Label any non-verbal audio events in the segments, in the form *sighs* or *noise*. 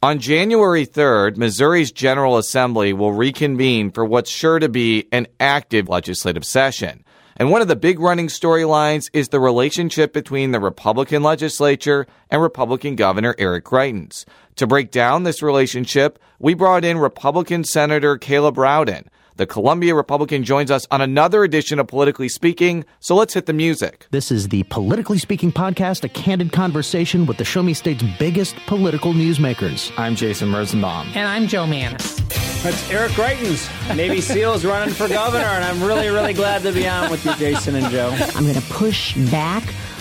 On January 3rd, Missouri's General Assembly will reconvene for what's sure to be an active legislative session. And one of the big running storylines is the relationship between the Republican legislature and Republican Governor Eric Greitens. To break down this relationship, we brought in Republican Senator Caleb Rowden. The Columbia Republican joins us on another edition of Politically Speaking, so let's hit the music. This is the Politically Speaking podcast, a candid conversation with the Show Me State's biggest political newsmakers. I'm Jason Rosenbaum. And I'm Joe Mannies. That's Eric Greitens, Navy SEALs running for governor, and I'm really, really glad to be on with you, Jason and Joe. I'm going to push back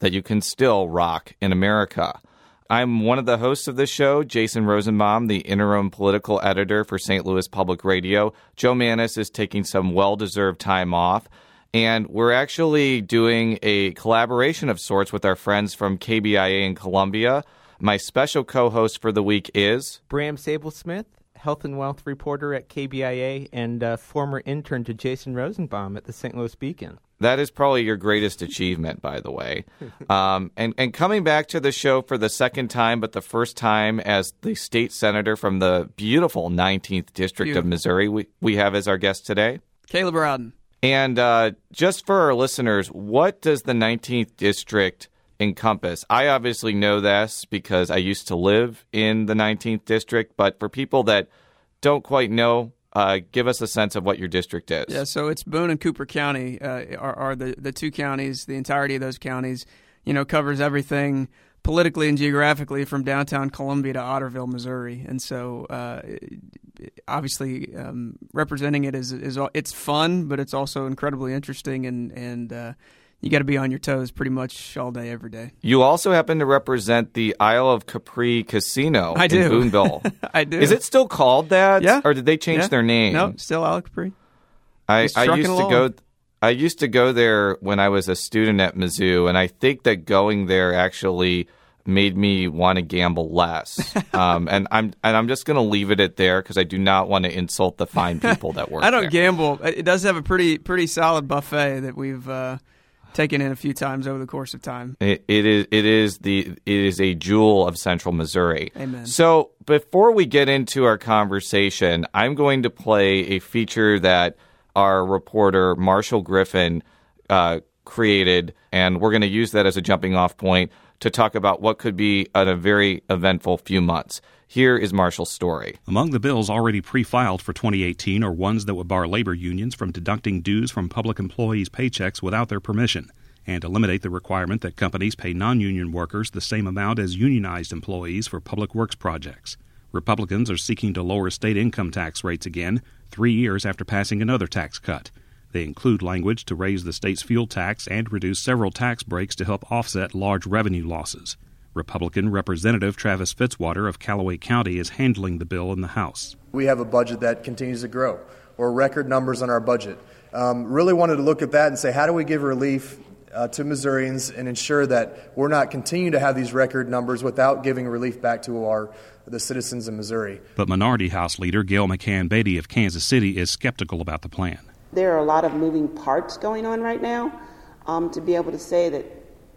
that you can still rock in America. I'm one of the hosts of this show, Jason Rosenbaum, the interim political editor for St. Louis Public Radio. Joe Mannies is taking some well deserved time off. And we're actually doing a collaboration of sorts with our friends from KBIA in Columbia. My special co host for the week is Bram Sable-Smith, health and wealth reporter at KBIA and uh, former intern to Jason Rosenbaum at the St. Louis Beacon. That is probably your greatest achievement, by the way. Um, and, and coming back to the show for the second time, but the first time as the state senator from the beautiful 19th District beautiful. of Missouri, we, we have as our guest today Caleb Rowden. And uh, just for our listeners, what does the 19th District encompass? I obviously know this because I used to live in the 19th District, but for people that don't quite know, uh, give us a sense of what your district is. Yeah, so it's Boone and Cooper County uh, are, are, the, the two counties. The entirety of those counties, you know, covers everything politically and geographically from downtown Columbia to Otterville, Missouri. And so, uh, obviously, um, representing it is is it's fun, but it's also incredibly interesting and and uh, you got to be on your toes pretty much all day, every day. You also happen to represent the Isle of Capri Casino I do. in *laughs* Boonville. I do. Is it still called that? Yeah. Or did they change yeah. their name? No, still Isle of Capri. I, I used to go. I used to go there when I was a student at Mizzou, and I think that going there actually made me want to gamble less. *laughs* um, and I'm and I'm just going to leave it at there because I do not want to insult the fine people that work. *laughs* I don't there. gamble. It does have a pretty pretty solid buffet that we've. Uh, taken in a few times over the course of time. It, it is it is the it is a jewel of Central Missouri. Amen. So before we get into our conversation, I'm going to play a feature that our reporter Marshall Griffin uh, created, and we're going to use that as a jumping off point to talk about what could be a very eventful few months. Here is Marshall's story. Among the bills already pre filed for 2018 are ones that would bar labor unions from deducting dues from public employees' paychecks without their permission and eliminate the requirement that companies pay non union workers the same amount as unionized employees for public works projects. Republicans are seeking to lower state income tax rates again, three years after passing another tax cut. They include language to raise the state's fuel tax and reduce several tax breaks to help offset large revenue losses. Republican Representative Travis Fitzwater of Callaway County is handling the bill in the House. We have a budget that continues to grow, or record numbers on our budget. Um, really wanted to look at that and say, how do we give relief uh, to Missourians and ensure that we're not continuing to have these record numbers without giving relief back to our the citizens in Missouri. But Minority House Leader Gail McCann Beatty of Kansas City is skeptical about the plan. There are a lot of moving parts going on right now. Um, to be able to say that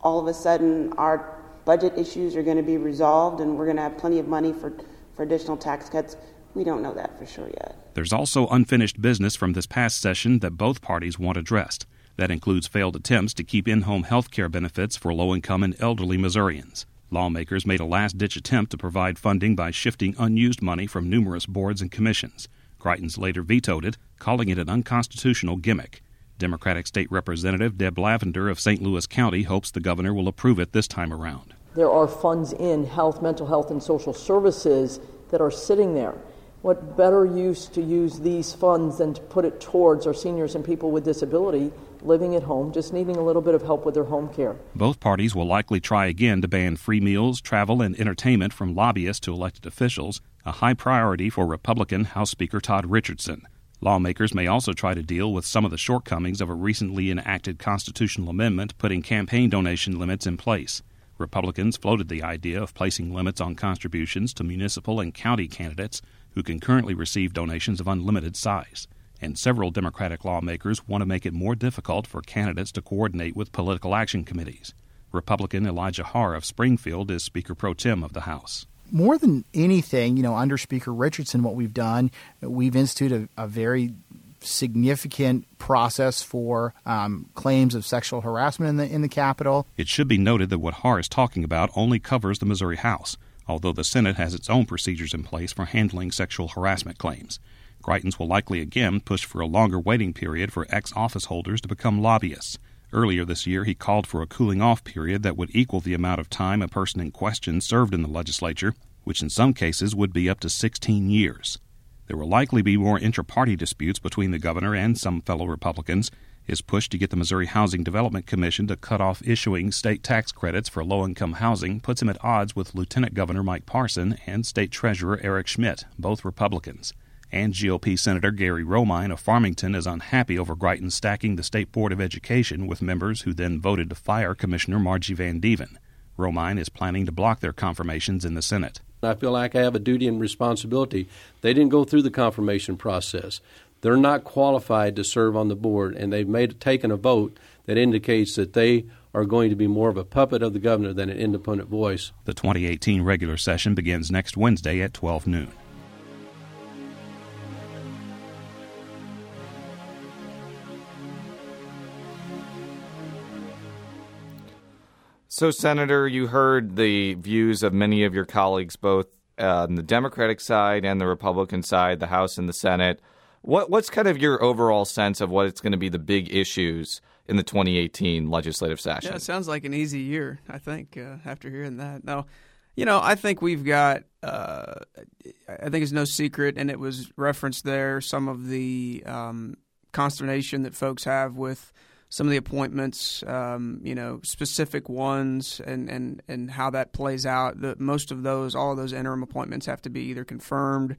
all of a sudden our budget issues are going to be resolved and we're going to have plenty of money for, for additional tax cuts. We don't know that for sure yet. There's also unfinished business from this past session that both parties want addressed. That includes failed attempts to keep in home health care benefits for low income and elderly Missourians. Lawmakers made a last ditch attempt to provide funding by shifting unused money from numerous boards and commissions. Greitens later vetoed it, calling it an unconstitutional gimmick. Democratic State Representative Deb Lavender of St. Louis County hopes the governor will approve it this time around. There are funds in health, mental health, and social services that are sitting there. What better use to use these funds than to put it towards our seniors and people with disability living at home, just needing a little bit of help with their home care? Both parties will likely try again to ban free meals, travel, and entertainment from lobbyists to elected officials, a high priority for Republican House Speaker Todd Richardson. Lawmakers may also try to deal with some of the shortcomings of a recently enacted constitutional amendment putting campaign donation limits in place. Republicans floated the idea of placing limits on contributions to municipal and county candidates who can currently receive donations of unlimited size and several Democratic lawmakers want to make it more difficult for candidates to coordinate with political action committees. Republican Elijah Haahr of Springfield is Speaker pro tem of the House. More than anything, you know, under Speaker Richardson, what we've done, we've instituted a, a very significant process for um, claims of sexual harassment in the in the Capitol. It should be noted that what Haahr is talking about only covers the Missouri House, although the Senate has its own procedures in place for handling sexual harassment claims. Greitens will likely again push for a longer waiting period for ex office holders to become lobbyists. Earlier this year, he called for a cooling off period that would equal the amount of time a person in question served in the legislature, which in some cases would be up to 16 years. There will likely be more inter party disputes between the governor and some fellow Republicans. His push to get the Missouri Housing Development Commission to cut off issuing state tax credits for low income housing puts him at odds with Lieutenant Governor Mike Parson and State Treasurer Eric Schmitt, both Republicans and GOP Senator Gary Romine of Farmington is unhappy over Greitens stacking the State Board of Education with members who then voted to fire Commissioner Margie Vandeven. Romine is planning to block their confirmations in the Senate. I feel like I have a duty and responsibility. They didn't go through the confirmation process. They're not qualified to serve on the board, and they've made taken a vote that indicates that they are going to be more of a puppet of the governor than an independent voice. The 2018 regular session begins next Wednesday at 12 noon. So, Senator, you heard the views of many of your colleagues, both uh, on the Democratic side and the Republican side, the House and the Senate. What, what's kind of your overall sense of what it's going to be the big issues in the 2018 legislative session? Yeah, it sounds like an easy year. I think uh, after hearing that. No, you know, I think we've got. Uh, I think it's no secret, and it was referenced there. Some of the um, consternation that folks have with some of the appointments, um, you know, specific ones, and, and, and how that plays out. The, most of those, all of those interim appointments have to be either confirmed,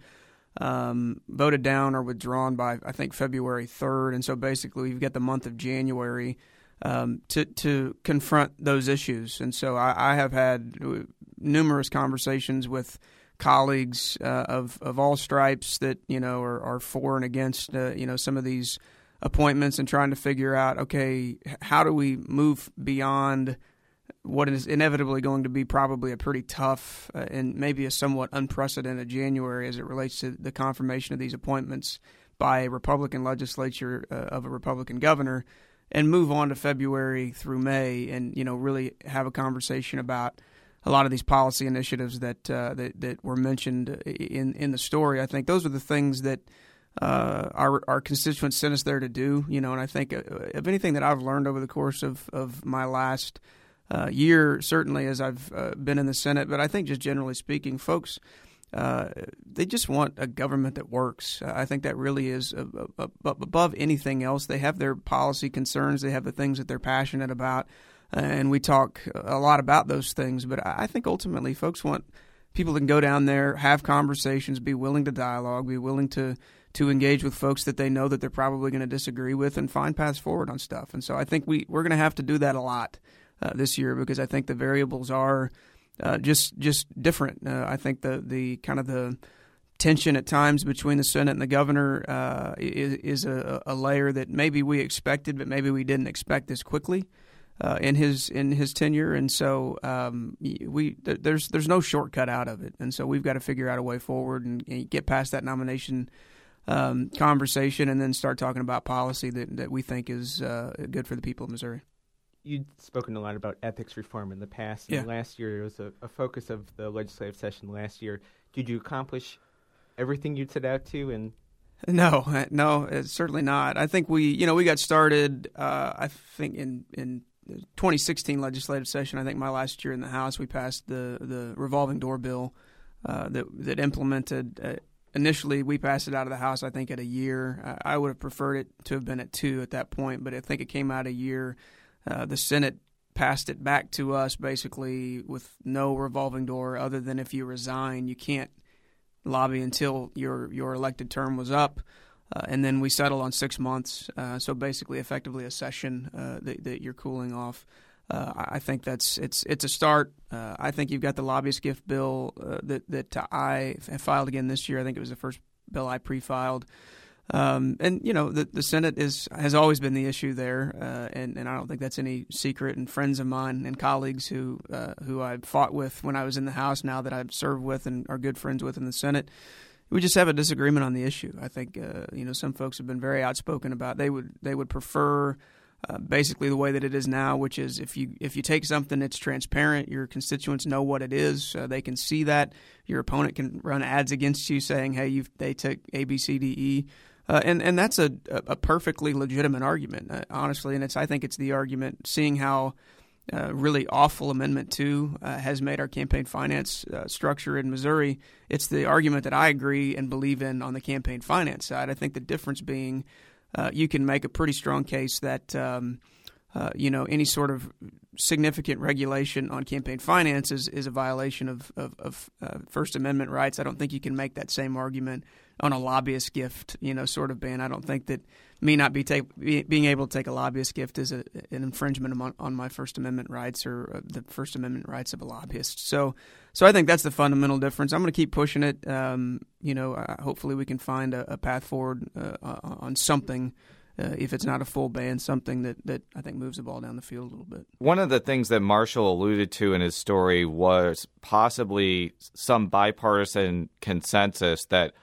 um, voted down, or withdrawn by I think February third. And so basically, we've got the month of January um, to to confront those issues. And so I, I have had numerous conversations with colleagues uh, of of all stripes that you know are, are for and against uh, you know some of these appointments and trying to figure out okay how do we move beyond what is inevitably going to be probably a pretty tough uh, and maybe a somewhat unprecedented January as it relates to the confirmation of these appointments by a Republican legislature uh, of a Republican governor and move on to February through May and you know really have a conversation about a lot of these policy initiatives that uh, that, that were mentioned in in the story. I think those are the things that uh, our our constituents sent us there to do. You know, and I think uh, if anything that I've learned over the course of of my last uh, year, certainly as I've uh, been in the Senate, but I think just generally speaking, folks. Uh, they just want a government that works. I think that really is above anything else. They have their policy concerns. They have the things that they're passionate about, and we talk a lot about those things. But I think ultimately, folks want people that can go down there, have conversations, be willing to dialogue, be willing to to engage with folks that they know that they're probably going to disagree with and find paths forward on stuff. And so I think we we're going to have to do that a lot uh, this year because I think the variables are uh, just just different. Uh, I think the the kind of the tension at times between the Senate and the governor uh, is, is a, a, layer that maybe we expected, but maybe we didn't expect this quickly. Uh, in his in his tenure, and so um, we there's there's no shortcut out of it, and so we've got to figure out a way forward and, and get past that nomination um, conversation and then start talking about policy that, that we think is uh, good for the people of Missouri. You've spoken a lot about ethics reform in the past. And yeah. last year, it was a, a, focus of the legislative session last year. Did you accomplish everything you'd set out to? And no, *laughs* uh, no, certainly not. I think we, you know, we got started. Uh, I think in in 2016 legislative session. I think my last year in the House, we passed the the revolving door bill uh, that that implemented uh, initially we passed it out of the House, I think, at a year. I would have preferred it to have been at two at that point, but I think it came out a year. Uh, the Senate passed it back to us basically with no revolving door other than if you resign, you can't lobby until your your elected term was up. Uh, and then we settled on six months. Uh, so basically, effectively, a session uh, that, that, you're cooling off. Uh, I think that's it's it's a start. Uh, I think you've got the lobbyist gift bill uh, that that I filed again this year. I think it was the first bill I pre-filed. Um, and you know the the Senate is has always been the issue there, uh, and and I don't think that's any secret. And friends of mine and colleagues who uh, who I fought with when I was in the House, now that I've served with and are good friends with in the Senate, we just have a disagreement on the issue. I think uh, you know some folks have been very outspoken about they would they would prefer. Uh, basically, the way that it is now, which is if you if you take something that's transparent, your constituents know what it is. Uh, they can see that. Your opponent can run ads against you saying, "Hey, you they took A, B, C, D, E." Uh, and and that's a a perfectly legitimate argument, uh, honestly. And it's I think it's the argument seeing how uh, really awful Amendment Two uh, has made our campaign finance structure in Missouri. It's the argument that I agree and believe in on the campaign finance side. I think the difference being uh, you can make a pretty strong case that. Um, you know, any sort of significant regulation on campaign finances is, a violation of, of, of First Amendment rights. I don't think you can make that same argument on a lobbyist gift, you know, sort of ban. I don't think that me not be take, being able to take a lobbyist gift is a, an infringement on, on, my First Amendment rights or uh, the First Amendment rights of a lobbyist. So, so I think that's the fundamental difference. I'm going to keep pushing it. Um, you know, uh, hopefully we can find a, a path forward uh, on something. Uh, if it's not a full ban, something that, that I think moves the ball down the field a little bit. One of the things that Marshall alluded to in his story was possibly some bipartisan consensus that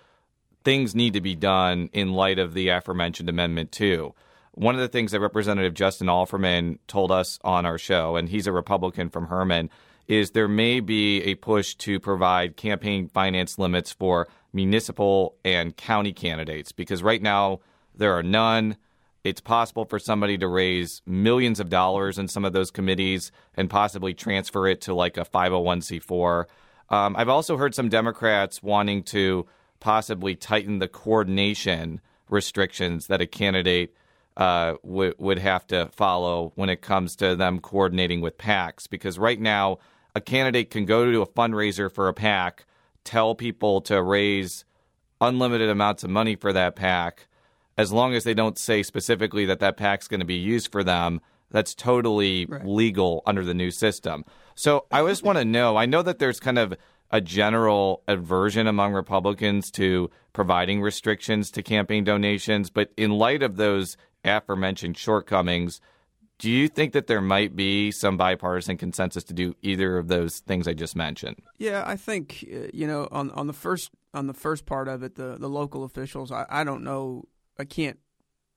things need to be done in light of the aforementioned Amendment 2. One of the things that Representative Justin Alferman told us on our show, and he's a Republican from Hermann, is there may be a push to provide campaign finance limits for municipal and county candidates because right now there are none. It's possible for somebody to raise millions of dollars in some of those committees and possibly transfer it to like a 501c4. Um, I've also heard some Democrats wanting to possibly tighten the coordination restrictions that a candidate uh, w- would have to follow when it comes to them coordinating with PACs. Because right now, a candidate can go to a fundraiser for a PAC, tell people to raise unlimited amounts of money for that pack, as long as they don't say specifically that that PAC's going to be used for them. That's totally right. legal under the new system. So I just want to know. I know that there's kind of a general aversion among Republicans to providing restrictions to campaign donations. But in light of those aforementioned shortcomings, do you think that there might be some bipartisan consensus to do either of those things I just mentioned? Yeah, I think uh, you know on on the first on the first part of it, the the local officials. I, I don't know. I can't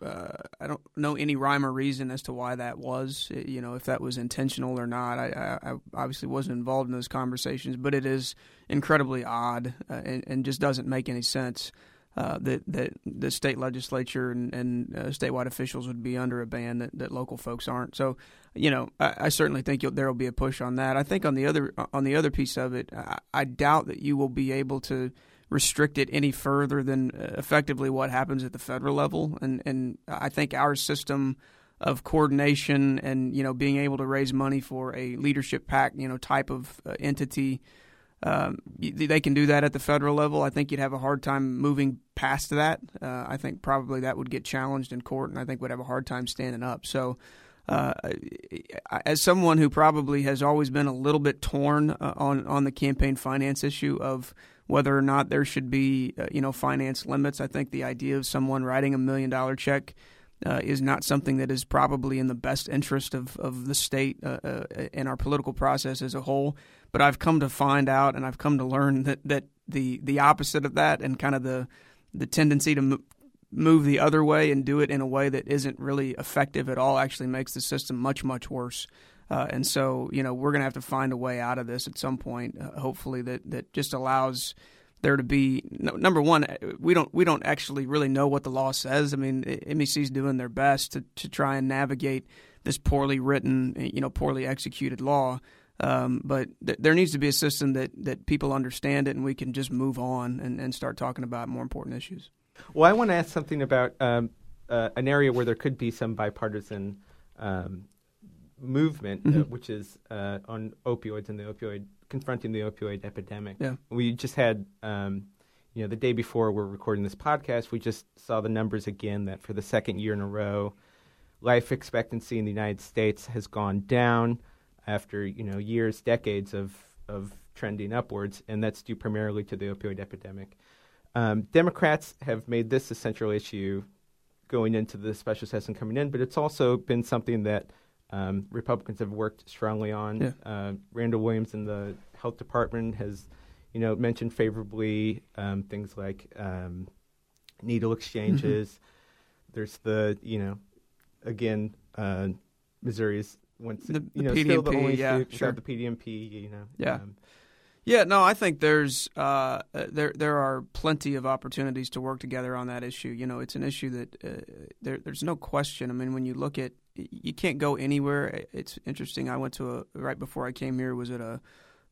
uh, I don't know any rhyme or reason as to why that was. You know, if that was intentional or not. I, I, I obviously wasn't involved in those conversations, but it is incredibly odd uh, and, and, just doesn't make any sense uh, that that the state legislature and, and uh, statewide officials would be under a ban that, that local folks aren't. So, you know, I, I certainly think there will be a push on that. I think on the other on the other piece of it, I, I doubt that you will be able to restrict it any further than uh, effectively what happens at the federal level. And and I think our system of coordination and you know being able to raise money for a leadership PAC you know type of uh, entity. Um, they can do that at the federal level. I think you'd have a hard time moving past that. Uh, I think probably that would get challenged in court, and I think would have a hard time standing up. So, uh, as someone who probably has always been a little bit torn uh, on on the campaign finance issue of whether or not there should be uh, you know finance limits. I think the idea of someone writing a million dollar check uh, is not something that is probably in the best interest of, of the state uh, uh, and our political process as a whole. But I've come to find out and I've come to learn that, that the the opposite of that and kind of the the tendency to move the other way and do it in a way that isn't really effective at all actually makes the system much much worse. Uh, and so, you know, we're going to have to find a way out of this at some point, uh, hopefully, that, that just allows there to be no, number one. We don't we don't actually really know what the law says. I mean, MEC's doing their best to, to try and navigate this poorly written, you know, poorly executed law. Um, but th- there needs to be a system that, that people understand it and we can just move on and, and start talking about more important issues. Well, I want to ask something about um, uh, an area where there could be some bipartisan um, movement, uh, mm-hmm. uh, which is uh, on opioids and the opioid confronting the opioid epidemic. Yeah. We just had um, you know, the day before we're recording this podcast, we just saw the numbers again that for the second year in a row, life expectancy in the United States has gone down after you know years, decades of of trending upwards, and that's due primarily to the opioid epidemic. Um, Democrats have made this a central issue going into the special session coming in, but it's also been something that um, Republicans have worked strongly on. Yeah. Uh, Randall Williams in the health department has, you know, mentioned favorably um, things like um, needle exchanges. Mm-hmm. There's the, you know, again, uh, Missouri's once The- you the know still the PDMP, only yeah, sure. the PDMP. You know, Yeah. um, Yeah, no, I think there's uh, uh, there there are plenty of opportunities to work together on that issue. You know, it's an issue that uh, there there's no question. I mean, when you look at you can't go anywhere. It's interesting. I went to a right before I came here was at a,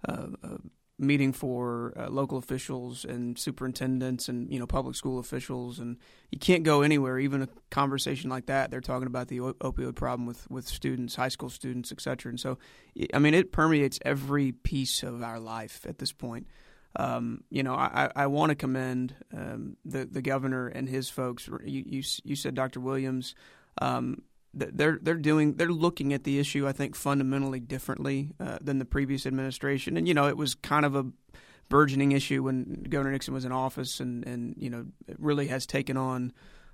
a, a meeting for uh, local officials and superintendents and you know public school officials, and you can't go anywhere. Even a conversation like that, they're talking about the opioid problem with with students, high school students, et cetera. And so, I mean, it permeates every piece of our life at this point. Um, you know, I, I want to commend um, the the governor and his folks. You you, you said Dr. Williams. Um, they're they're doing they're looking at the issue I think fundamentally differently uh, than the previous administration. And you know it was kind of a burgeoning issue when Governor Nixon was in office and and you know it really has taken on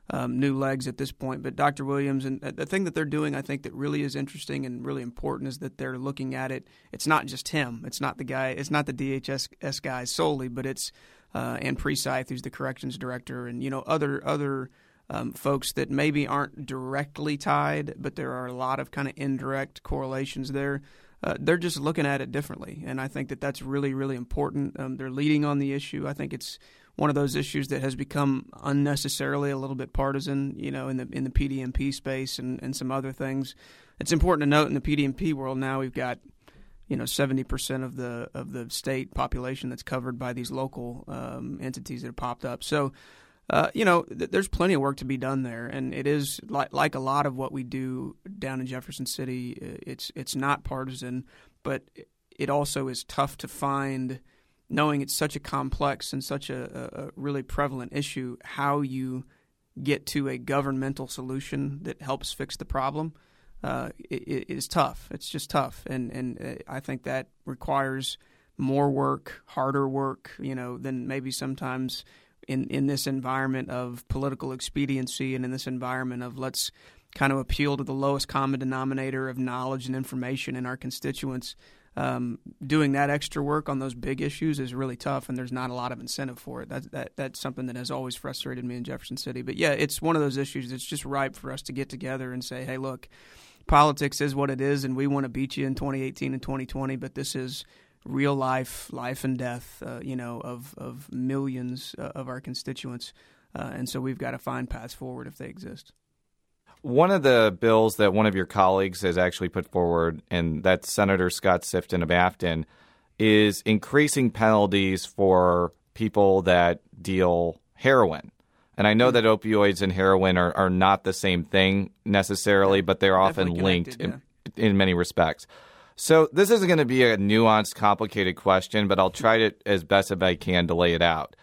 um, new legs at this point. But Dr. Williams and uh, the thing that they're doing I think that really is interesting and really important is that they're looking at it. It's not just him. It's not the guy it's not the DHS guys solely but it's uh, Precythe who's the corrections director and you know other other um, folks that maybe aren't directly tied, but there are a lot of kind of indirect correlations there. Uh, they're just looking at it differently, and I think that that's really, really important. Um, they're leading on the issue. I think it's one of those issues that has become unnecessarily a little bit partisan, you know, in the in the PDMP space and, and some other things. It's important to note in the PDMP world now we've got you know seventy percent of the of the state population that's covered by these local um, entities that have popped up. So uh, you know, th- there's plenty of work to be done there, and it is like like a lot of what we do down in Jefferson City. It's it's not partisan, but it also is tough to find, knowing it's such a complex and such a, a really prevalent issue. How you get to a governmental solution that helps fix the problem uh, it, it is tough. It's just tough, and and uh, I think that requires more work, harder work, you know, than maybe sometimes in in this environment of political expediency and in this environment of let's kind of appeal to the lowest common denominator of knowledge and information in our constituents. Um, doing that extra work on those big issues is really tough, and there's not a lot of incentive for it. That, that that's something that has always frustrated me in Jefferson City. But yeah, it's one of those issues that's just ripe for us to get together and say, "Hey, look, politics is what it is, and we want to beat you in 2018 and 2020, but this is real life, life and death, uh, you know, of of millions uh, of our constituents, uh, and so we've got to find paths forward if they exist." One of the bills that one of your colleagues has actually put forward, and that's Senator Scott Sifton of Afton, is increasing penalties for people that deal heroin. And I know that opioids and heroin are, are not the same thing necessarily, but they're often linked in, in many respects. So this isn't going to be a nuanced, complicated question, but I'll try to as best as I can to lay it out.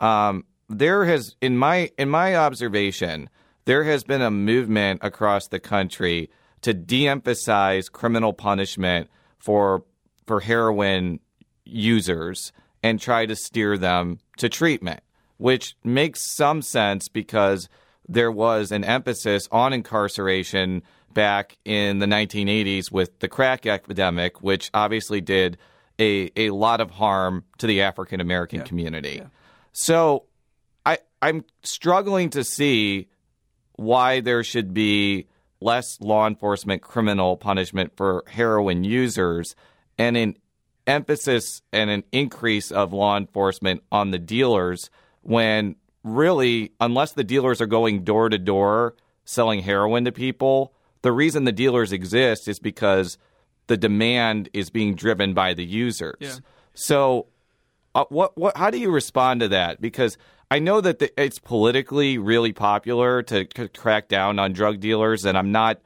Um, there has, in my in my observation, there has been a movement across the country to de-emphasize criminal punishment for for heroin users and try to steer them to treatment, which makes some sense because there was an emphasis on incarceration back in the 1980s with the crack epidemic, which obviously did a, a lot of harm to the African American community. So I, I'm struggling to see why there should be less law enforcement criminal punishment for heroin users and an emphasis and an increase of law enforcement on the dealers when really, unless the dealers are going door to door selling heroin to people, the reason the dealers exist is because the demand is being driven by the users. Yeah. So, uh, what what? How do you respond to that? Because I know that the, it's politically really popular to, to crack down on drug dealers, and I'm not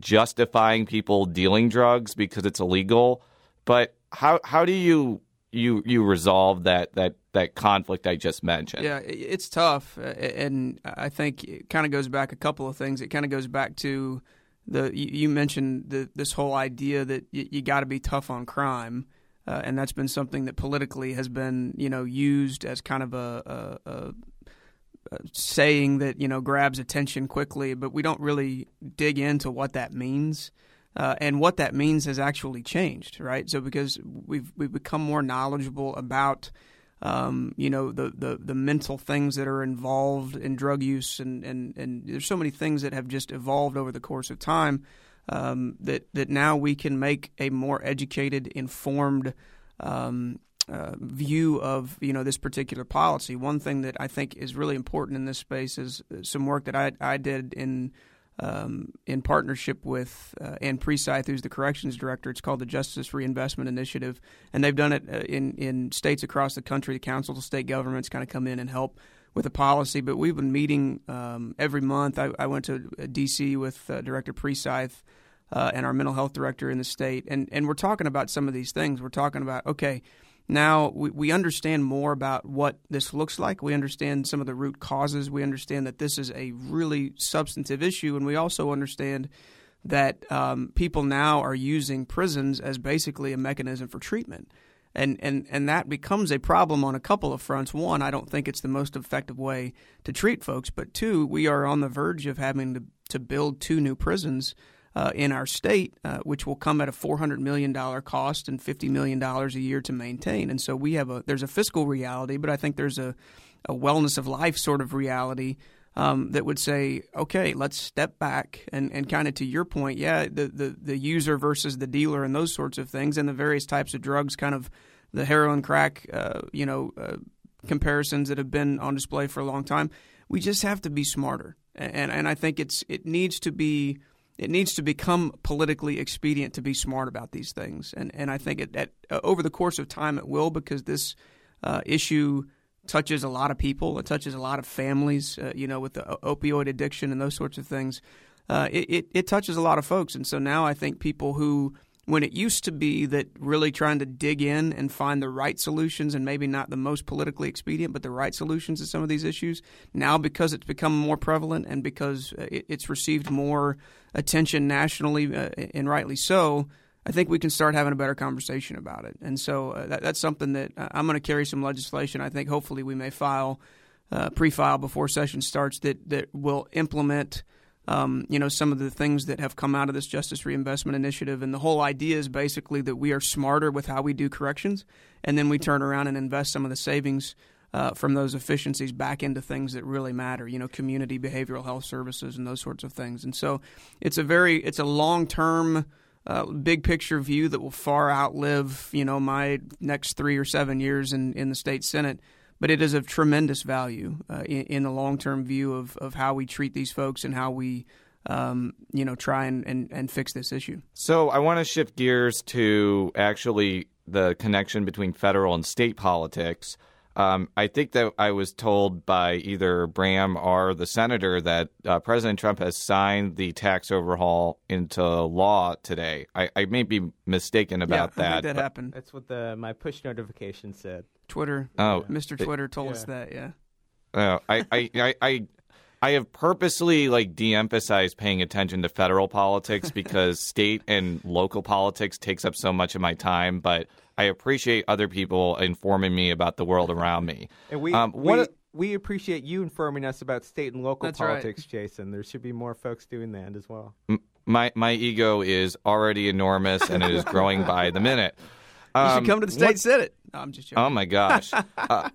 justifying people dealing drugs because it's illegal. But how how do you you you resolve that that that conflict I just mentioned? Yeah, it's tough, and I think it kind of goes back a couple of things. It kind of goes back to the you mentioned the, this whole idea that you, you got to be tough on crime. Uh, and that's been something that politically has been, you know, used as kind of a, a, a, a, saying that you know grabs attention quickly, but we don't really dig into what that means. Uh, and what that means has actually changed, right? So because we've we've become more knowledgeable about, um, you know, the, the the mental things that are involved in drug use, and, and and there's so many things that have just evolved over the course of time um, that that now we can make a more educated, informed. Um, uh, view of you know this particular policy. One thing that I think is really important in this space is some work that I, I did in um, in partnership with uh, Ann who's the corrections director. It's called the Justice Reinvestment Initiative, and they've done it uh, in in states across the country. The councils of state governments kind of come in and help with a policy. But we've been meeting um, every month. I, I, went to uh, D.C. with uh, Director Precythe uh, and our mental health director in the state, and and we're talking about some of these things. We're talking about okay. Now we, we understand more about what this looks like. We understand some of the root causes. We understand that this is a really substantive issue, and we also understand that um, people now are using prisons as basically a mechanism for treatment. And, and and that becomes a problem on a couple of fronts. One, I don't think it's the most effective way to treat folks, but two, we are on the verge of having to, to build two new prisons uh, in our state, uh, which will come at a $400 million cost and $50 million a year to maintain. And so we have a there's a fiscal reality, but I think there's a, a wellness of life sort of reality um, that would say, okay, let's step back and, and kind of to your point, yeah, the, the, the user versus the dealer and those sorts of things, and the various types of drugs, kind of the heroin, crack, uh, you know, uh, comparisons that have been on display for a long time. We just have to be smarter, and and I think it's it needs to be it needs to become politically expedient to be smart about these things, and and I think it, at, uh, over the course of time it will because this uh, issue touches a lot of people, it touches a lot of families, uh, you know, with the opioid addiction and those sorts of things. Uh, it, it, it touches a lot of folks, and so now I think people who when it used to be that really trying to dig in and find the right solutions and maybe not the most politically expedient but the right solutions to some of these issues now because it's become more prevalent and because uh, it's received more attention nationally uh, and rightly so I think we can start having a better conversation about it. And so uh, that, that's something that uh, I'm going to carry some legislation. I think hopefully we may file uh, pre-file before session starts that that will implement um, you know, some of the things that have come out of this Justice Reinvestment Initiative. And the whole idea is basically that we are smarter with how we do corrections, and then we turn around and invest some of the savings uh, from those efficiencies back into things that really matter. You know, community behavioral health services and those sorts of things. And so, it's a very it's a long term. Uh, big picture view that will far outlive, you know, my next three or seven years in, in the state senate but it is of tremendous value uh, in, in, the long term view of, of how we treat these folks and how we um, you know try and, and, and fix this issue. So I want to shift gears to actually the connection between federal and state politics. Um, I think that I was told by either Bram or the senator that uh, President Trump has signed the tax overhaul into law today. I, I may be mistaken about yeah, that. that happened. That's what the my push notification said. Twitter. Oh, Mr. Twitter told yeah. us that. Yeah. Uh, I, I, I, I, I have purposely like de-emphasized paying attention to federal politics *laughs* because state and local politics takes up so much of my time. But I appreciate other people informing me about the world around me. And we, um, we, we appreciate you informing us about state and local politics, right. Jason. There should be more folks doing that as well. My my ego is already enormous and it is growing by the minute. You Um, should come to the state what- senate. No, I'm just joking. Oh my gosh. *laughs* uh,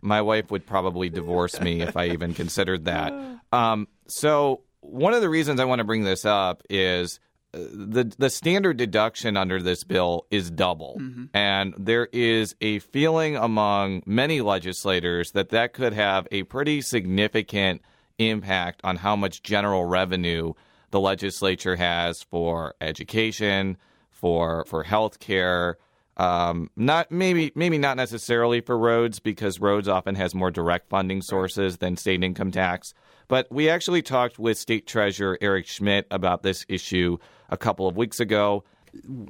my wife would probably divorce me if I even considered that. *sighs* Um, so one of the reasons I want to bring this up is uh, the the standard deduction under this bill is double, and there is a feeling among many legislators that that could have a pretty significant impact on how much general revenue the legislature has for education, for for health care, um, not maybe maybe not necessarily for roads because roads often has more direct funding sources than state income tax. But we actually talked with State Treasurer Eric Schmitt about this issue a couple of weeks ago,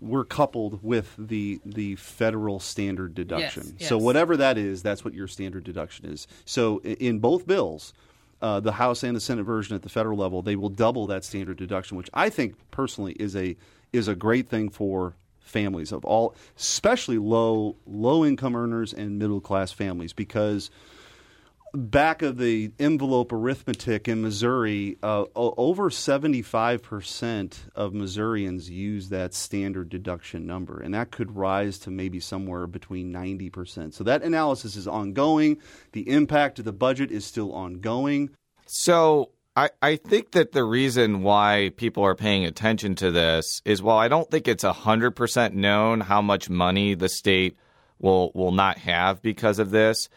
we're coupled with the the federal standard deduction. Yes, So whatever that is, that's what your standard deduction is. So in both bills, uh, the House and the Senate version at the federal level, they will double that standard deduction, which I think personally is a is a great thing for families of all, especially low low income earners and middle class families, because back of the envelope arithmetic in Missouri, uh, over 75% of Missourians use that standard deduction number, and that could rise to maybe somewhere between 90%. So that analysis is ongoing. The impact of the budget is still ongoing. So I, I think that the reason why people are paying attention to this is while I don't think it's hundred percent known how much money the state will will not have because of this.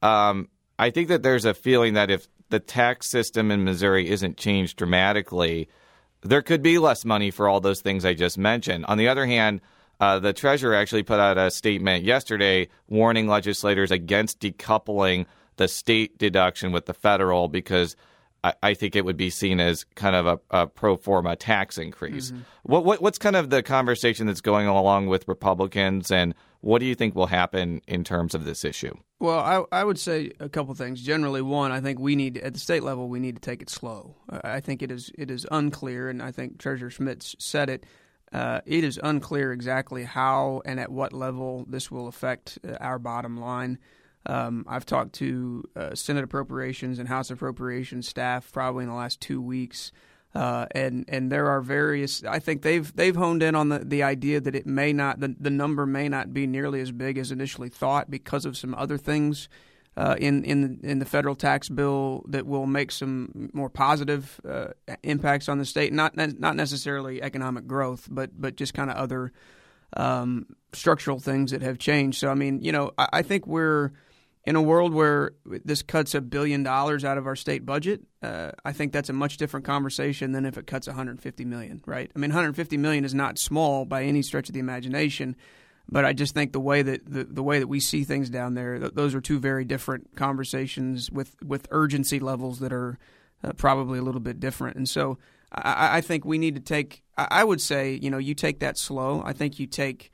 Um, I think that there's a feeling that if the tax system in Missouri isn't changed dramatically, there could be less money for all those things I just mentioned. On the other hand, uh, the treasurer actually put out a statement yesterday warning legislators against decoupling the state deduction with the federal because I, I think it would be seen as kind of a, a pro forma tax increase. What, what what's kind of the conversation that's going along with Republicans, and what do you think will happen in terms of this issue? Well, I, I would say a couple things. Generally, one, I think we need at the state level we need to take it slow. I think it is it is unclear, and I think Treasurer Schmitt said it. Uh, it is unclear exactly how and at what level this will affect uh, our bottom line. Um, I've talked to uh, Senate Appropriations and House Appropriations staff probably in the last two weeks, uh, and and there are various. I think they've they've honed in on the, the idea that it may not the, the number may not be nearly as big as initially thought because of some other things uh, in in in the federal tax bill that will make some more positive uh, impacts on the state. Not not necessarily economic growth, but but just kind of other um, structural things that have changed. So I mean, you know, I, I think we're in a world where this cuts a billion dollars out of our state budget, uh, I think that's a much different conversation than if it cuts 150 million, right? I mean, 150 million is not small by any stretch of the imagination, but I just think the way that the, the way that we see things down there, th- those are two very different conversations with with urgency levels that are uh, probably a little bit different. And so I, I think we need to take. I I would say, you know, you take that slow. I think you take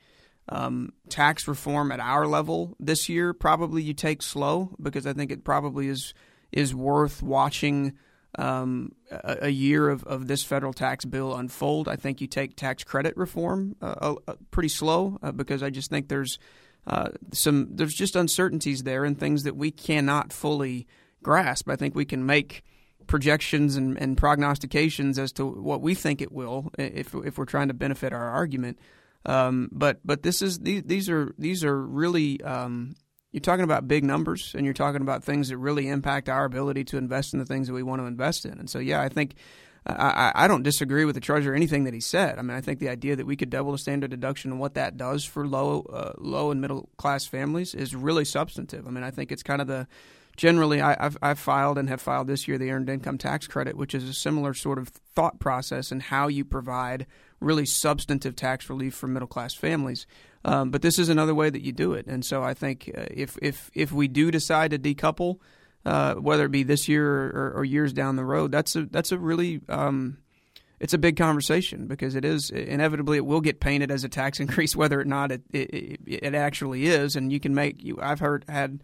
um, tax reform at our level this year. Probably you take slow because I think it probably is is worth watching um, a, a year of, of this federal tax bill unfold. I think you take tax credit reform uh, uh, pretty slow uh, because I just think there's uh, some there's just uncertainties there and things that we cannot fully grasp. I think we can make projections and, and prognostications as to what we think it will if if we're trying to benefit our argument. Um, but but this is these these are these are really um, you're talking about big numbers and you're talking about things that really impact our ability to invest in the things that we want to invest in. And so yeah, I think I, I don't disagree with the treasurer anything that he said. I mean, I think the idea that we could double the standard deduction and what that does for low uh, low and middle class families is really substantive. I mean, I think it's kind of the generally I, have I've filed and have filed this year the earned income tax credit, which is a similar sort of thought process and how you provide really substantive tax relief for middle class families. Um, but this is another way that you do it, and so I think uh, if if if we do decide to decouple, uh, whether it be this year or, or, years down the road, that's a that's a really um, it's a big conversation because it is inevitably it will get painted as a tax *laughs* increase, whether or not it it, it actually is, and you can make you. I've heard had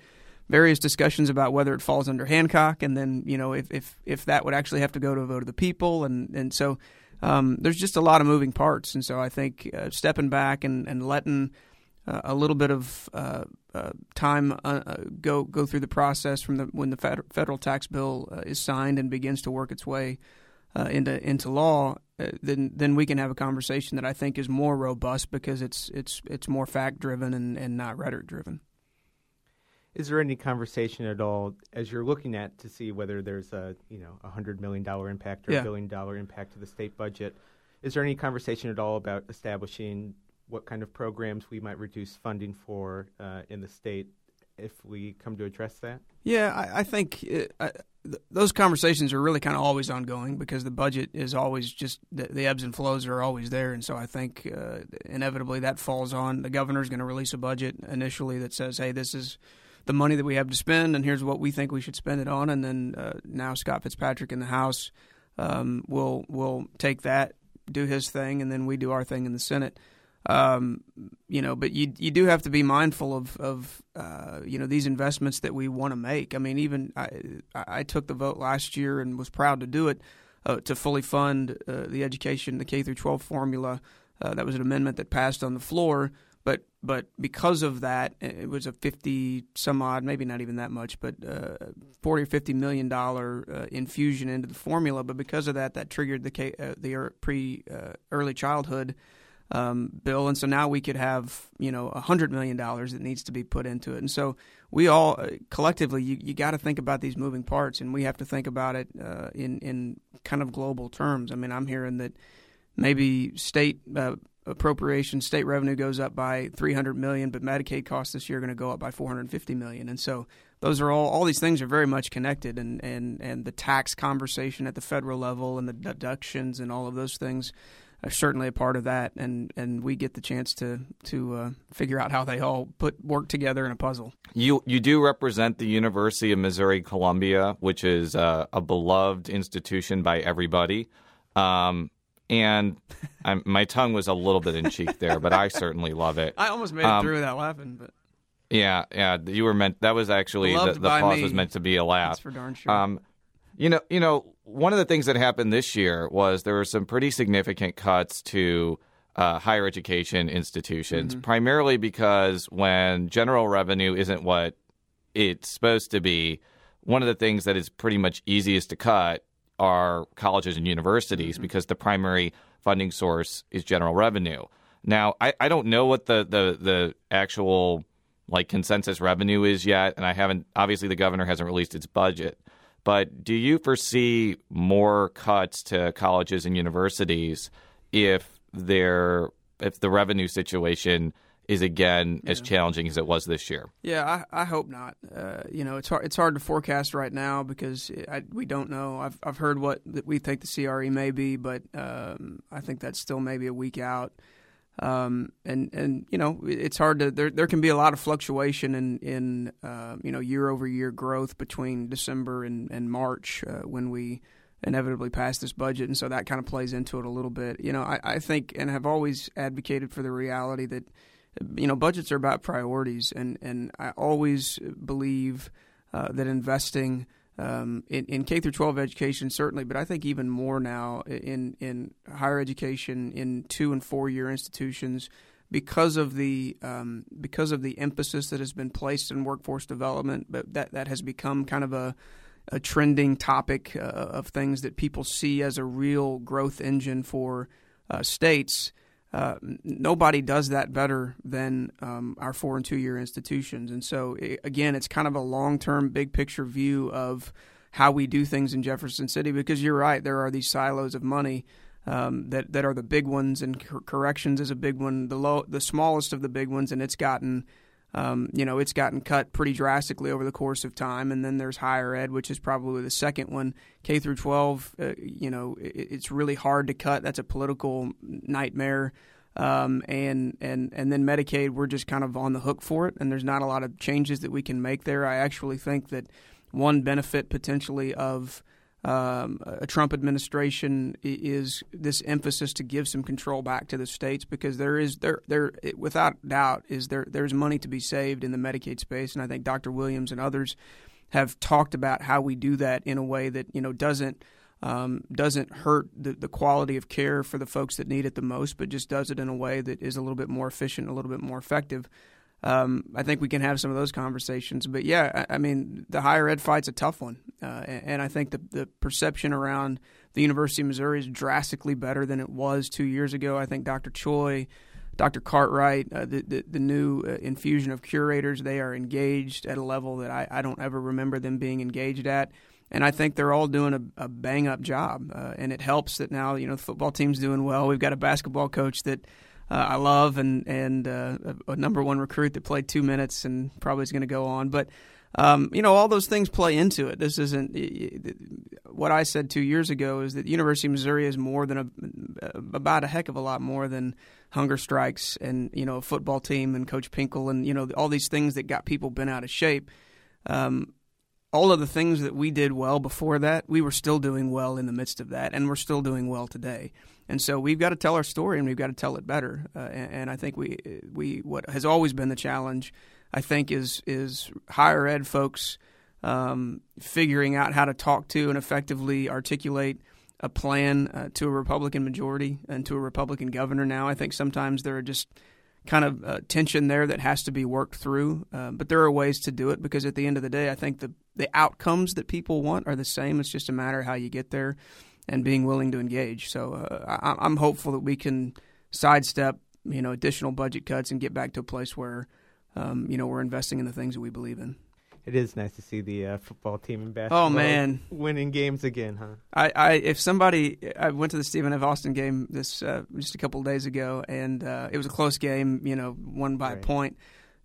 various discussions about whether it falls under Hancock, and then you know if if if that would actually have to go to a vote of the people, and and so um, there's just a lot of moving parts, and so I think uh, stepping back and and letting uh, a little bit of uh, uh time uh, go go through the process from the when the fed- federal tax bill uh, is signed and begins to work its way into into law, then then we can have a conversation that I think is more robust because it's it's it's more fact driven and, and not rhetoric driven. Is there any conversation at all as you're looking at to see whether there's a you know a hundred million dollar impact or Yeah. a billion dollar impact to the state budget? Is there any conversation at all about establishing what kind of programs we might reduce funding for uh, in the state if we come to address that? Yeah, I, I think it, I, th- those conversations are really kind of always ongoing because the budget is always just the, the ebbs and flows are always there, and so I think uh, inevitably that falls on the governor's going to release a budget initially that says, "Hey, this is." The money that we have to spend, and here's what we think we should spend it on. And then uh, now Scott Fitzpatrick in the House um, will will take that, do his thing, and then we do our thing in the Senate. Um, you know, but you you do have to be mindful of of uh, you know these investments that we want to make. I mean, even I, I took the vote last year and was proud to do it uh, to fully fund uh, the education, the K through 12 formula. Uh, that was an amendment that passed on the floor. But but because of that, it was a fifty some odd, maybe not even that much, but uh, forty or fifty million dollar uh, infusion into the formula. But because of that, that triggered the uh, the pre uh, early childhood um, bill, and so now we could have you know hundred million dollars that needs to be put into it. And so we all uh, collectively, you, you got to think about these moving parts, and we have to think about it uh, in in kind of global terms. I mean, I'm hearing that maybe state appropriation, state revenue goes up by 300 million, but Medicaid costs this year are going to go up by 450 million. And so those are all all these things are very much connected, and and and the tax conversation at the federal level and the deductions and all of those things are certainly a part of that. And and we get the chance to to uh, figure out how they all put work together in a puzzle. You you do represent the University of Missouri Columbia, which is uh, a beloved institution by everybody. Um, and I'm, my tongue was a little bit in cheek there, but I certainly love it. *laughs* I almost made it um, through without laughing, but yeah, yeah, you were meant. That was actually the, the pause me. was meant to be a laugh. That's for darn sure. Um, you know, you know, one of the things that happened this year was there were some pretty significant cuts to uh, higher education institutions, mm-hmm. primarily because when general revenue isn't what it's supposed to be, one of the things that is pretty much easiest to cut are colleges and universities mm-hmm. because the primary funding source is general revenue. Now, I, I don't know what the, the, the actual like consensus revenue is yet, and I haven't. Obviously, the governor hasn't released its budget. But do you foresee more cuts to colleges and universities if their if the revenue situation is again yeah. as challenging as it was this year. Yeah, I, I hope not. Uh, you know, it's hard. It's hard to forecast right now because I, we don't know. I've I've heard what we think the CRE may be, but um, I think that's still maybe a week out. Um, and and you know, it's hard to there. There can be a lot of fluctuation in in uh, you know year over year growth between December and and March uh, when we inevitably pass this budget, and so that kind of plays into it a little bit. You know, I, I think and have always advocated for the reality that you know, budgets are about priorities, and and I always believe uh, that investing um, in, K through 12 education certainly, but I think even more now in in higher education in two and four year institutions because of the um, because of the emphasis that has been placed in workforce development, but that that has become kind of a a trending topic uh, of things that people see as a real growth engine for uh, states. Uh, nobody does that better than um, our four and two year institutions. And so, it, again, it's kind of a long term, big picture view of how we do things in Jefferson City because you're right, there are these silos of money. Um, that that are the big ones, and cor- corrections is a big one. The low, the smallest of the big ones, and it's gotten um, you know, it's gotten cut pretty drastically over the course of time. And then there's higher ed, which is probably the second one. K through 12, uh, you know, it, it's really hard to cut. That's a political nightmare. Um, and and and then Medicaid, we're just kind of on the hook for it, and there's not a lot of changes that we can make there. I actually think that one benefit potentially of um, a Trump administration is this emphasis to give some control back to the states because there is there there without doubt is there there's money to be saved in the Medicaid space, and I think Dr. Williams and others have talked about how we do that in a way that you know doesn't um, doesn't hurt the, the quality of care for the folks that need it the most, but just does it in a way that is a little bit more efficient, a little bit more effective um, I think we can have some of those conversations. But yeah, I, I mean, the higher ed fight's a tough one, uh, and, I think the the perception around the University of Missouri is drastically better than it was two years ago. I think Dr. Choi. Dr. Cartwright, uh, the, the, the new uh, infusion of curators, they are engaged at a level that I, I don't ever remember them being engaged at and I think they're all doing a, a bang up job. Uh, and it helps that now you know the football team's doing well. We've got a basketball coach that uh, I love and and a, a, number one recruit that played two minutes and probably is going to go on. But um, you know, all those things play into it. This isn't what I said two years ago. Is that University of Missouri is more than a about a heck of a lot more than hunger strikes and you know a football team and Coach Pinkel and you know all these things that got people bent out of shape. Um, all of the things that we did well before that, we were still doing well in the midst of that, and we're still doing well today. And so we've got to tell our story, and we've got to tell it better. Uh, and, and, I think we we what has always been the challenge, I think, is is higher ed folks um, figuring out how to talk to and effectively articulate a plan uh, to a Republican majority and to a Republican governor. Now, I think sometimes there are just kind of uh, tension there that has to be worked through. Uh, but there are ways to do it because at the end of the day, I think the the outcomes that people want are the same. It's just a matter of how you get there and being willing to engage. So uh, I, I'm hopeful that we can sidestep you know additional budget cuts and get back to a place where um, you know we're investing in the things that we believe in it is nice to see the uh, football team in basketball. Oh man, winning games again, huh? I, I if somebody I went to the Stephen F. Austin game this uh, just a couple of days ago, and uh, it was a close game, you know, won by right. a point.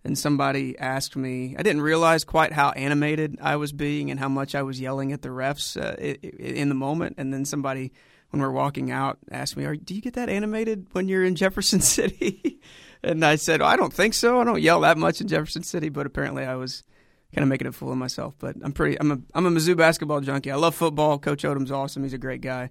And somebody asked me, I didn't realize quite how animated I was being and how much I was yelling at the refs uh, in the moment. And then somebody, when we we're walking out, asked me, "Do you get that animated when you're in Jefferson *laughs* City?" And I said, "I don't think so. I don't yell that much in Jefferson City." But apparently, I was kind of making a fool of myself. But I'm pretty. I'm a I'm a Mizzou basketball junkie. I love football. Coach Odom's awesome. He's a great guy.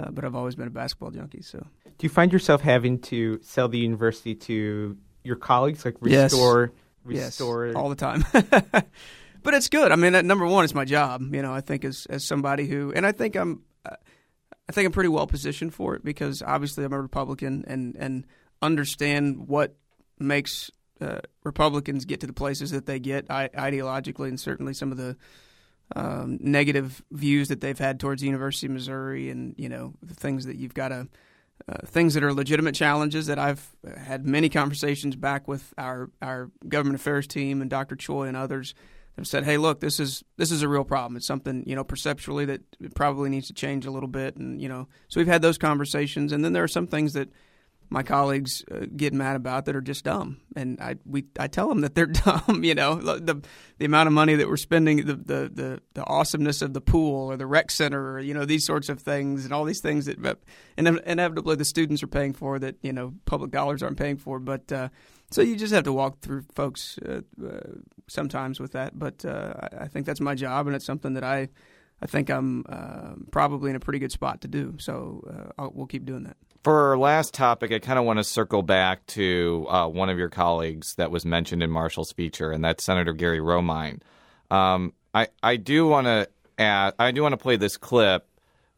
Uh, but I've always been a basketball junkie. So, do you find yourself having to sell the university to your colleagues, like restore, yes. restore yes, all the time? *laughs* but it's good. I mean, number one, it's my job. You know, I think as as somebody who, and I think I'm, uh, I think I'm pretty well positioned for it because obviously I'm a Republican and and understand what makes uh, Republicans get to the places that they get ideologically, and certainly some of the um, negative views that they've had towards the University of Missouri, and you know the things that you've got to. Uh, things that are legitimate challenges that I've had many conversations back with our, our government affairs team and Dr. Choi and others have said, "Hey, look, this is this is a real problem. It's something you know perceptually that probably needs to change a little bit." And you know, so we've had those conversations, and then there are some things that my colleagues uh, get mad about that are just dumb, and I we I tell them that they're *laughs* dumb. You know, the the amount of money that we're spending, the the the, the awesomeness of the pool or the rec center, or you know these sorts of things, and all these things that and inevitably the students are paying for that you know public dollars aren't paying for. But uh, so you just have to walk through folks uh, uh sometimes with that. But uh, I, think that's my job, and it's something that I. I think I'm uh, probably in a pretty good spot to do. So we'll keep doing that. For our last topic, I kind of want to circle back to uh, one of your colleagues that was mentioned in Marshall's feature, and that's Senator Gary Romine. Um, I I do want to add, I do want to play this clip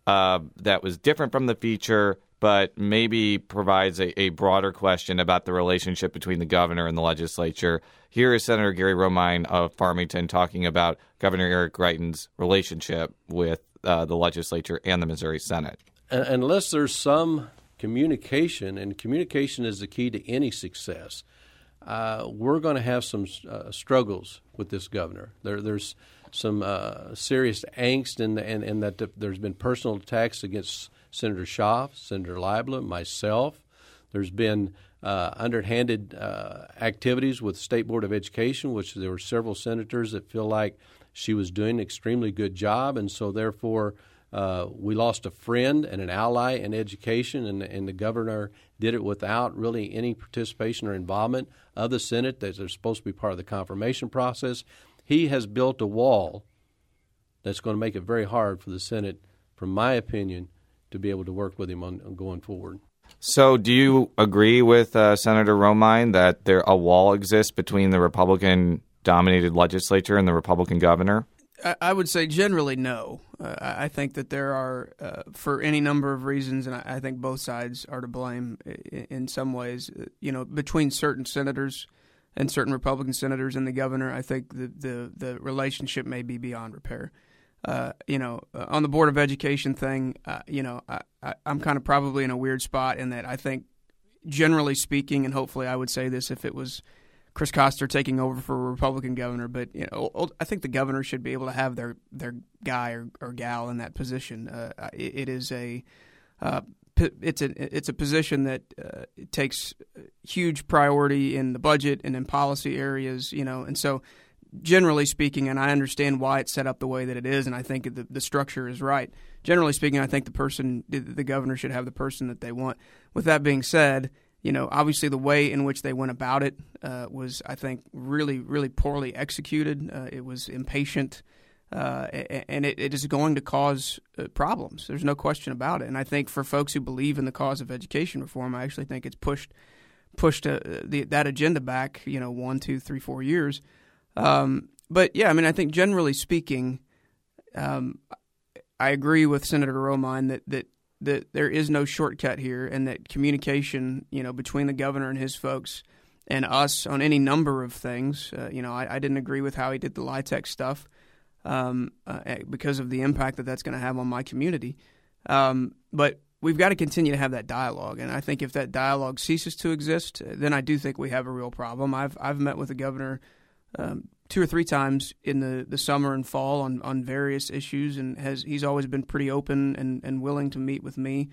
uh, that was different from the feature, but maybe provides a, a, broader question about the relationship between the governor and the legislature. Here is Senator Gary Romine of Farmington talking about Governor Eric Greitens' relationship with uh, the legislature and the Missouri Senate. Unless there's some communication, and communication is the key to any success. Uh, we're going to have some uh, struggles with this governor. There, there's some uh, serious angst, in, in, in that there's been personal attacks against Senator Schaaf, Senator Libla, myself. There's been uh, underhanded uh, activities with State Board of Education, which there were several senators that feel like she was doing an extremely good job, and so therefore uh, we lost a friend and an ally in education, and, and, the governor did it without really any participation or involvement of the Senate that are supposed to be part of the confirmation process. He has built a wall that's going to make it very hard for the Senate, from my opinion, to be able to work with him on, on going forward. So, do you agree with uh, Senator Romine that there a wall exists between the Republican-dominated legislature and the Republican governor? I would say generally no. Uh, I think that there are, uh, for any number of reasons, and I, think both sides are to blame in, some ways. Uh, you know, between certain senators and certain Republican senators and the governor, I think the the, the relationship may be beyond repair. Uh, you know, uh, on the board of education thing, uh, you know, I, I, I'm kind of probably in a weird spot in that I think, generally speaking, and hopefully I would say this if it was Chris Koster taking over for a Republican governor, but you know, I think the governor should be able to have their their guy or, or gal in that position. Uh, it, it is a uh, it's a it's a position that uh, takes huge priority in the budget and in policy areas, you know, and so generally speaking, and I understand why it's set up the way that it is, and I think the, the structure is right. Generally speaking, I think the person, the governor, should have the person that they want. With that being said, you know, obviously the way in which they went about it uh, was, I think, really, really poorly executed. Uh, it was impatient. Uh, and it, it is going to cause uh, problems. There's no question about it. And I think for folks who believe in the cause of education reform, I actually think it's pushed pushed uh, the, that agenda back. You know, one, two, three, four years. Um, but yeah, I mean, I think generally speaking, um, I agree with Senator Romine that that that there is no shortcut here, and that communication, you know, between the governor and his folks and us on any number of things. Uh, you know, I, I, didn't agree with how he did the LIHTC stuff um, uh, eh, because of the impact that that's going to have on my community. Um, but we've got to continue to have that dialogue, and I think if that dialogue ceases to exist, then I do think we have a real problem. I've I've met with the governor um, two or three times in the, the summer and fall on, on various issues, and has he's always been pretty open and, and willing to meet with me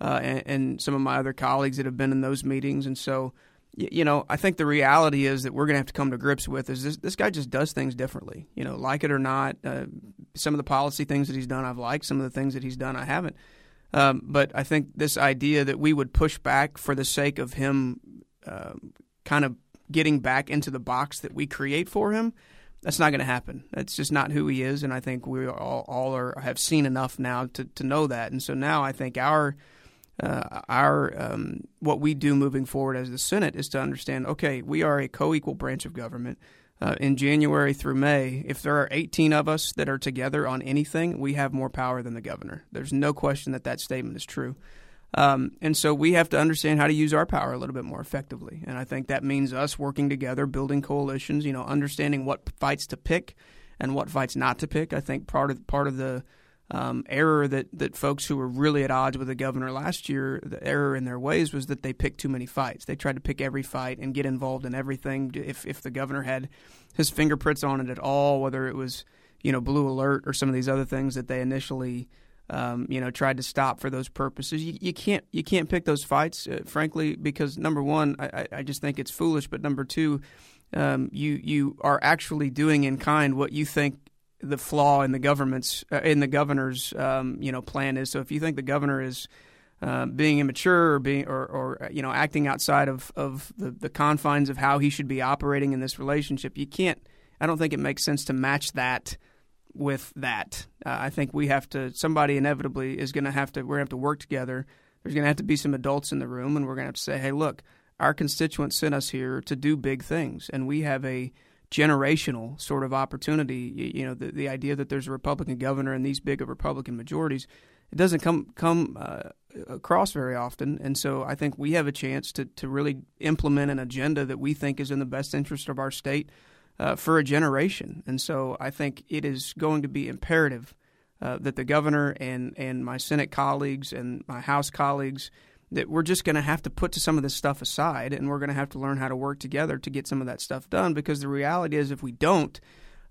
uh, and, and some of my other colleagues that have been in those meetings, and so you know, I think the reality is that we're going to have to come to grips with is this, this guy just does things differently. You know, like it or not, uh, some of the policy things that he's done I've liked, some of the things that he's done I haven't. Um, but I think this idea that we would push back for the sake of him uh, kind of getting back into the box that we create for him, that's not going to happen. That's just not who he is. And I think we all, all are, have seen enough now to, to know that. And so now I think our – uh, our um, what we do moving forward as the Senate is to understand. Okay, we are a co-equal branch of government. Uh, in January through May, if there are 18 of us that are together on anything, we have more power than the governor. There's no question that that statement is true. Um, and so we have to understand how to use our power a little bit more effectively. And I think that means us working together, building coalitions, you know, understanding what fights to pick and what fights not to pick. I think part of part of the um, error that, that folks who were really at odds with the governor last year, the error in their ways was that they picked too many fights. They tried to pick every fight and get involved in everything. If if the governor had his fingerprints on it at all, whether it was you know blue alert or some of these other things that they initially um, you know tried to stop for those purposes, you, you can't you can't pick those fights, uh, frankly, because number one, I, I just think it's foolish. But number two, um, you you are actually doing in kind what you think the flaw in the government's uh, in the governor's um, you know plan is. So if you think the governor is uh, being immature or being or, or you know acting outside of, of the, the confines of how he should be operating in this relationship, you can't. I don't think it makes sense to match that with that. Uh, I think we have to. Somebody inevitably is going to have to. We're going to have to work together. There's going to have to be some adults in the room, and we're going to have to say, "Hey, look, our constituents sent us here to do big things, and we have a." generational sort of opportunity. You, you know, the, the idea that there's a Republican governor and these big of Republican majorities, it doesn't come come uh, across very often. And so I think we have a chance to to really implement an agenda that we think is in the best interest of our state uh, for a generation. And so I think it is going to be imperative uh, that the governor and and my Senate colleagues and my House colleagues that we're just going to have to put some of this stuff aside and we're going to have to learn how to work together to get some of that stuff done because the reality is if we don't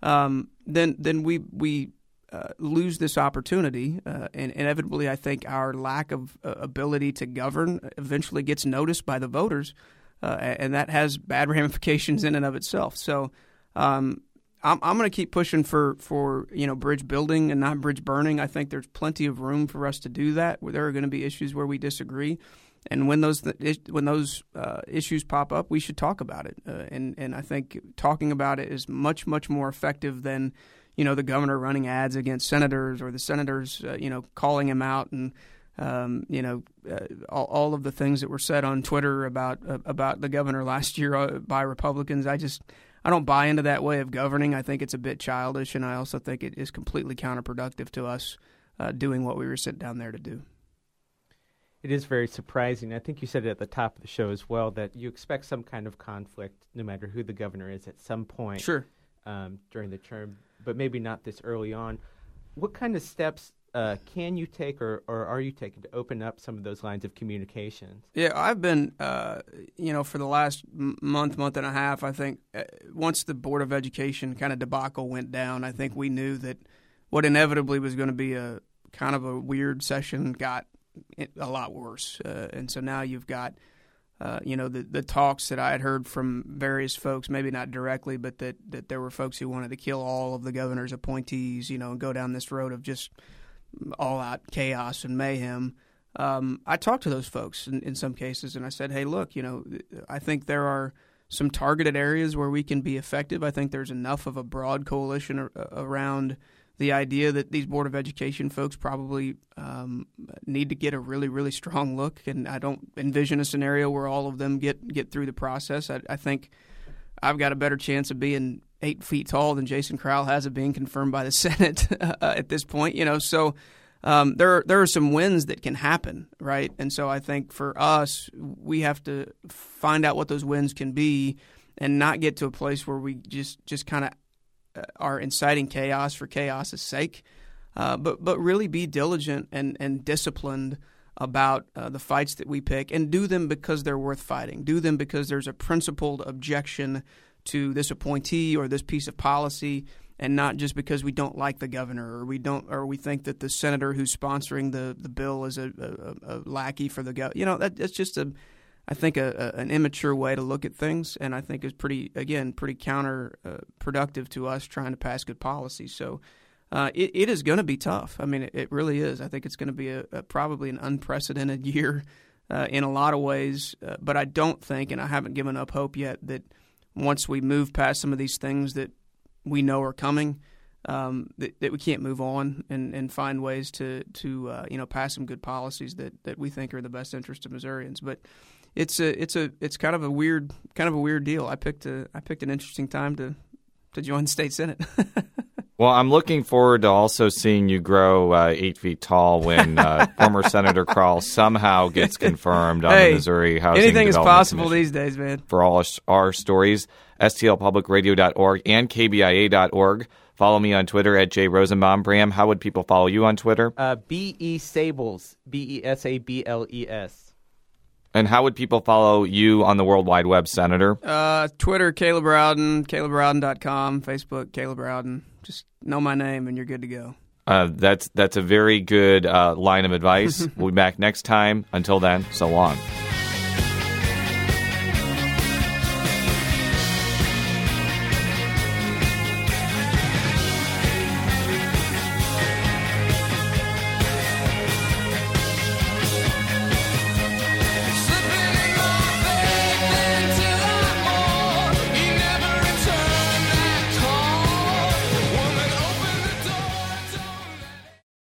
um, then then we we uh, lose this opportunity uh, and inevitably I think our lack of uh, ability to govern eventually gets noticed by the voters uh, and that has bad *laughs* ramifications in and of itself so um, I'm, I'm going to keep pushing for, for you know bridge building and not bridge burning. I think there's plenty of room for us to do that. There are going to be issues where we disagree, and when those when those uh, issues pop up, we should talk about it. Uh, and and I think talking about it is much much more effective than you know the governor running ads against senators or the senators uh, you know calling him out and. Um, you know, uh, all, all, of the things that were said on Twitter about uh, about the governor last year uh, by Republicans. I just I don't buy into that way of governing. I think it's a bit childish, and I also think it is completely counterproductive to us uh, doing what we were sent down there to do. It is very surprising. I think you said it at the top of the show as well that you expect some kind of conflict, no matter who the governor is, at some point. Sure. Um, during the term, but maybe not this early on. What kind of steps uh, can you take or, or are you taking to open up some of those lines of communication? Yeah, I've been, uh, you know, for the last month, month and a half, I think uh, once the Board of Education kind of debacle went down, I think we knew that what inevitably was going to be a kind of a weird session got a lot worse. Uh, and so now you've got, uh, you know, the, the talks that I had heard from various folks, maybe not directly, but that, that there were folks who wanted to kill all of the governor's appointees, you know, and go down this road of just – all out chaos and mayhem. Um, I talked to those folks in, in some cases, and I said, "Hey, look, you know, I think there are some targeted areas where we can be effective. I think there's enough of a broad coalition ar- around the idea that these Board of Education folks probably um, need to get a really, really strong look. And I don't envision a scenario where all of them get, get through the process. I, I think I've got a better chance of being eight feet tall than Jason Crowell has of being confirmed by the *laughs* Senate uh, at this point. You know, so um, there there are some wins that can happen, right? And so I think for us, we have to find out what those wins can be, and not get to a place where we just just kind of uh, are inciting chaos for chaos's sake, uh, but but really be diligent and and disciplined about uh, the fights that we pick and do them because they're worth fighting. Do them because there's a principled objection to this appointee or this piece of policy and not just because we don't like the governor or we don't or we think that the senator who's sponsoring the, the bill is a, a, a lackey for the governor. You know, that, that's just a I think a, a, an immature way to look at things, and I think is pretty again pretty counterproductive uh, to us trying to pass good policy. So. Uh, it, it is going to be tough. I mean, it, it, really is. I think it's going to be a, a probably an unprecedented *laughs* year uh, in a lot of ways. Uh, but I don't think, and I haven't given up hope yet, that once we move past some of these things that we know are coming, um, that, that, we can't move on and, and find ways to to uh, you know pass some good policies that, that we think are in the best interest of Missourians. But it's a it's a it's kind of a weird kind of a weird deal. I picked a I picked an interesting time to to join the state senate. *laughs* well, I'm looking forward to also seeing you grow uh, eight feet tall when uh, *laughs* former Senator Crowell somehow gets confirmed on hey, the Missouri Housing Anything is possible Commission. these days, man. For all our stories, stlpublicradio.org and kbia.org. Follow me on Twitter at Jay Rosenbaum. Bram, how would people follow you on Twitter? Uh, B E Sables, B E S A B L E S. And how would people follow you on the World Wide Web, Senator? Uh, Twitter, Caleb Rowden, CalebRowden.com, Facebook, Caleb Rowden. Just know my name and you're good to go. Uh, that's that's a very good uh, line of advice. *laughs* we'll be back next time. Until then, so long.